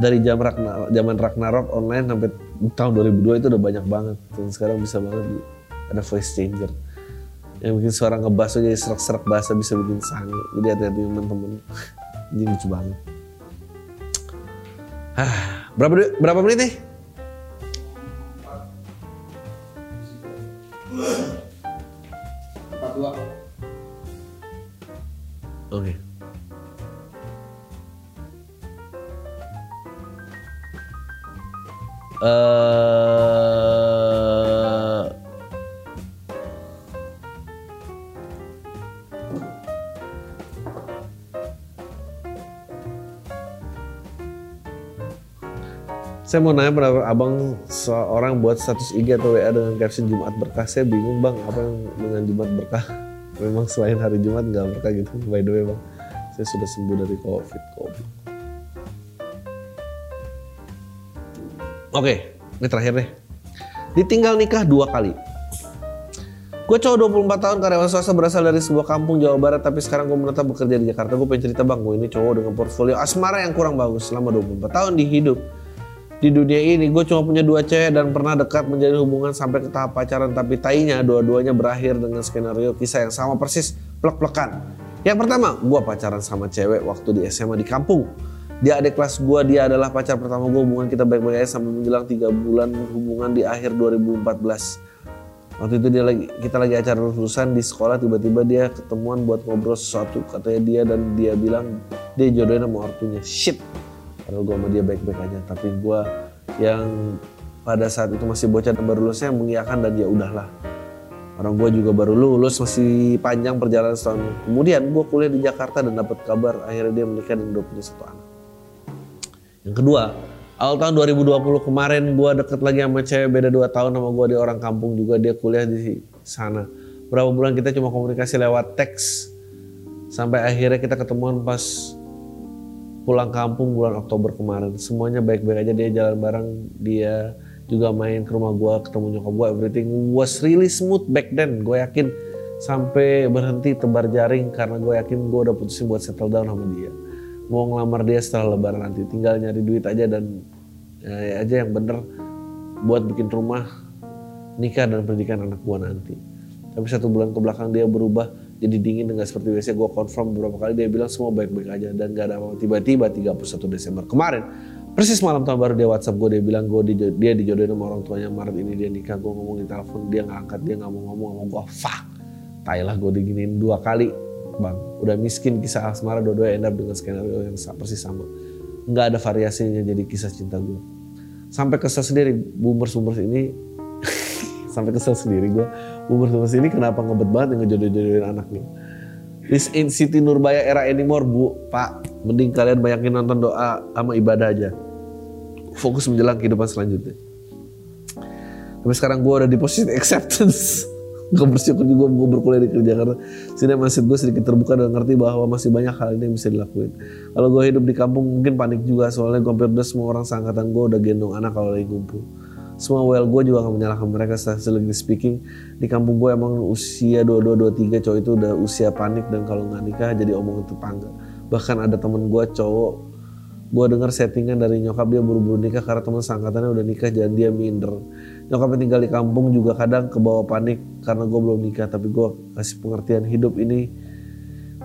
Dari jam Ragnarok, zaman Ragnarok online sampai tahun 2002 itu udah banyak banget. Dan sekarang bisa banget ada voice changer. Yang bikin suara ngebahas jadi serak-serak bahasa bisa bikin sange jadi hati-hati teman-teman ini lucu banget. Berapa berapa menit nih Saya mau nanya pada abang seorang buat status IG atau WA dengan caption Jumat berkah. Saya bingung bang, apa yang dengan Jumat berkah? [LAUGHS] Memang selain hari Jumat nggak berkah gitu. By the way bang, saya sudah sembuh dari COVID. COVID. Oke, ini terakhir deh. Ditinggal nikah dua kali. Gue cowok 24 tahun karyawan swasta berasal dari sebuah kampung Jawa Barat tapi sekarang gue menetap bekerja di Jakarta. Gue pengen cerita bang, gue ini cowok dengan portfolio asmara yang kurang bagus selama 24 tahun di hidup. Di dunia ini gue cuma punya dua cewek dan pernah dekat menjadi hubungan sampai ke tahap pacaran tapi tainya dua-duanya berakhir dengan skenario kisah yang sama persis plek-plekan. Yang pertama, gue pacaran sama cewek waktu di SMA di kampung. Dia adik kelas gue dia adalah pacar pertama gue hubungan kita baik-baik aja sampai menjelang tiga bulan hubungan di akhir 2014 waktu itu dia lagi kita lagi acara lulusan di sekolah tiba-tiba dia ketemuan buat ngobrol sesuatu katanya dia dan dia bilang dia jodohin sama ortunya. Shit padahal gue sama dia baik-baik aja. Tapi gue yang pada saat itu masih bocah dan baru lulusnya mengiyakan dan ya udahlah. Orang gue juga baru lulus masih panjang perjalanan setahun. Kemudian gue kuliah di Jakarta dan dapat kabar akhirnya dia menikah dan udah punya satu anak. Yang kedua, awal tahun 2020 kemarin gue deket lagi sama cewek beda 2 tahun sama gue di orang kampung juga dia kuliah di sana. Berapa bulan kita cuma komunikasi lewat teks. Sampai akhirnya kita ketemuan pas pulang kampung bulan Oktober kemarin. Semuanya baik-baik aja dia jalan bareng dia juga main ke rumah gue ketemu nyokap gue everything was really smooth back then. Gue yakin sampai berhenti tebar jaring karena gue yakin gue udah putusin buat settle down sama dia. Mau ngelamar dia setelah lebaran nanti. Tinggal nyari duit aja dan ya, aja yang bener buat bikin rumah nikah dan pendidikan anak gua nanti. Tapi satu bulan ke belakang dia berubah jadi dingin dengan seperti biasa gue confirm beberapa kali dia bilang semua baik-baik aja dan gak ada apa tiba-tiba 31 Desember kemarin persis malam tahun baru dia WhatsApp gue dia bilang gue di, dia dijodohin sama orang tuanya Maret ini dia nikah gue ngomong di telepon dia nggak angkat dia nggak mau ngomong sama gue fuck. Tailah gue diginiin dua kali bang. Udah miskin kisah asmara dua-dua end up dengan skenario yang persis sama. Nggak ada variasinya jadi kisah cinta gue sampai kesel sendiri boomers boomers ini. [LAUGHS] Sampai kesel sendiri gue umur sama ini kenapa ngebet banget ngejodoh-jodohin anak nih This in City Nurbaya era anymore bu. Pak mending kalian banyakin nonton doa sama ibadah aja. Fokus menjelang kehidupan selanjutnya. Tapi sekarang gue udah di posisi acceptance. [LAUGHS] Gue bersyukur juga gue berkuliah di kerja karena sini masih gue sedikit terbuka dan ngerti bahwa masih banyak hal ini yang bisa dilakuin. Kalau gue hidup di kampung mungkin panik juga soalnya gue hampir udah semua orang seangkatan gue udah gendong anak kalau lagi ngumpul semua well gue juga gak menyalahkan mereka secara speaking. Di kampung gue emang usia 22-23 cowok itu udah usia panik dan kalau nggak nikah jadi omongan tetangga. Bahkan ada temen gue cowok gue denger settingan dari nyokap dia buru-buru nikah karena teman sangkatannya udah nikah dan dia minder. Nyokapnya tinggal di kampung juga kadang kebawa panik karena gue belum nikah tapi gue kasih pengertian hidup ini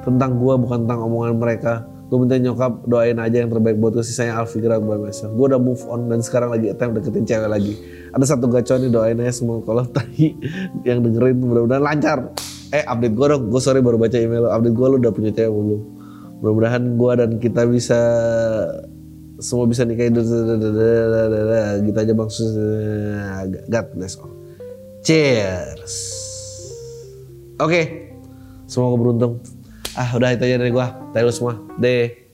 tentang gue bukan tentang omongan mereka gue minta nyokap doain aja yang terbaik buat gue sisanya Alfigra gue myself gue udah move on dan sekarang lagi attempt deketin cewek lagi. Ada satu gacor nih doain aja semua kalau [LAUGHS] tadi yang dengerin mudah-mudahan lancar. Eh update gue dong. Gue sorry baru baca email lo update gue lo udah punya cewek belum? Mudah-mudahan gue dan kita bisa semua bisa nikah gitu aja bang. God bless all cheers. Oke. Okay. semoga beruntung ah udah itu aja dari gua. Tayo semua. Deh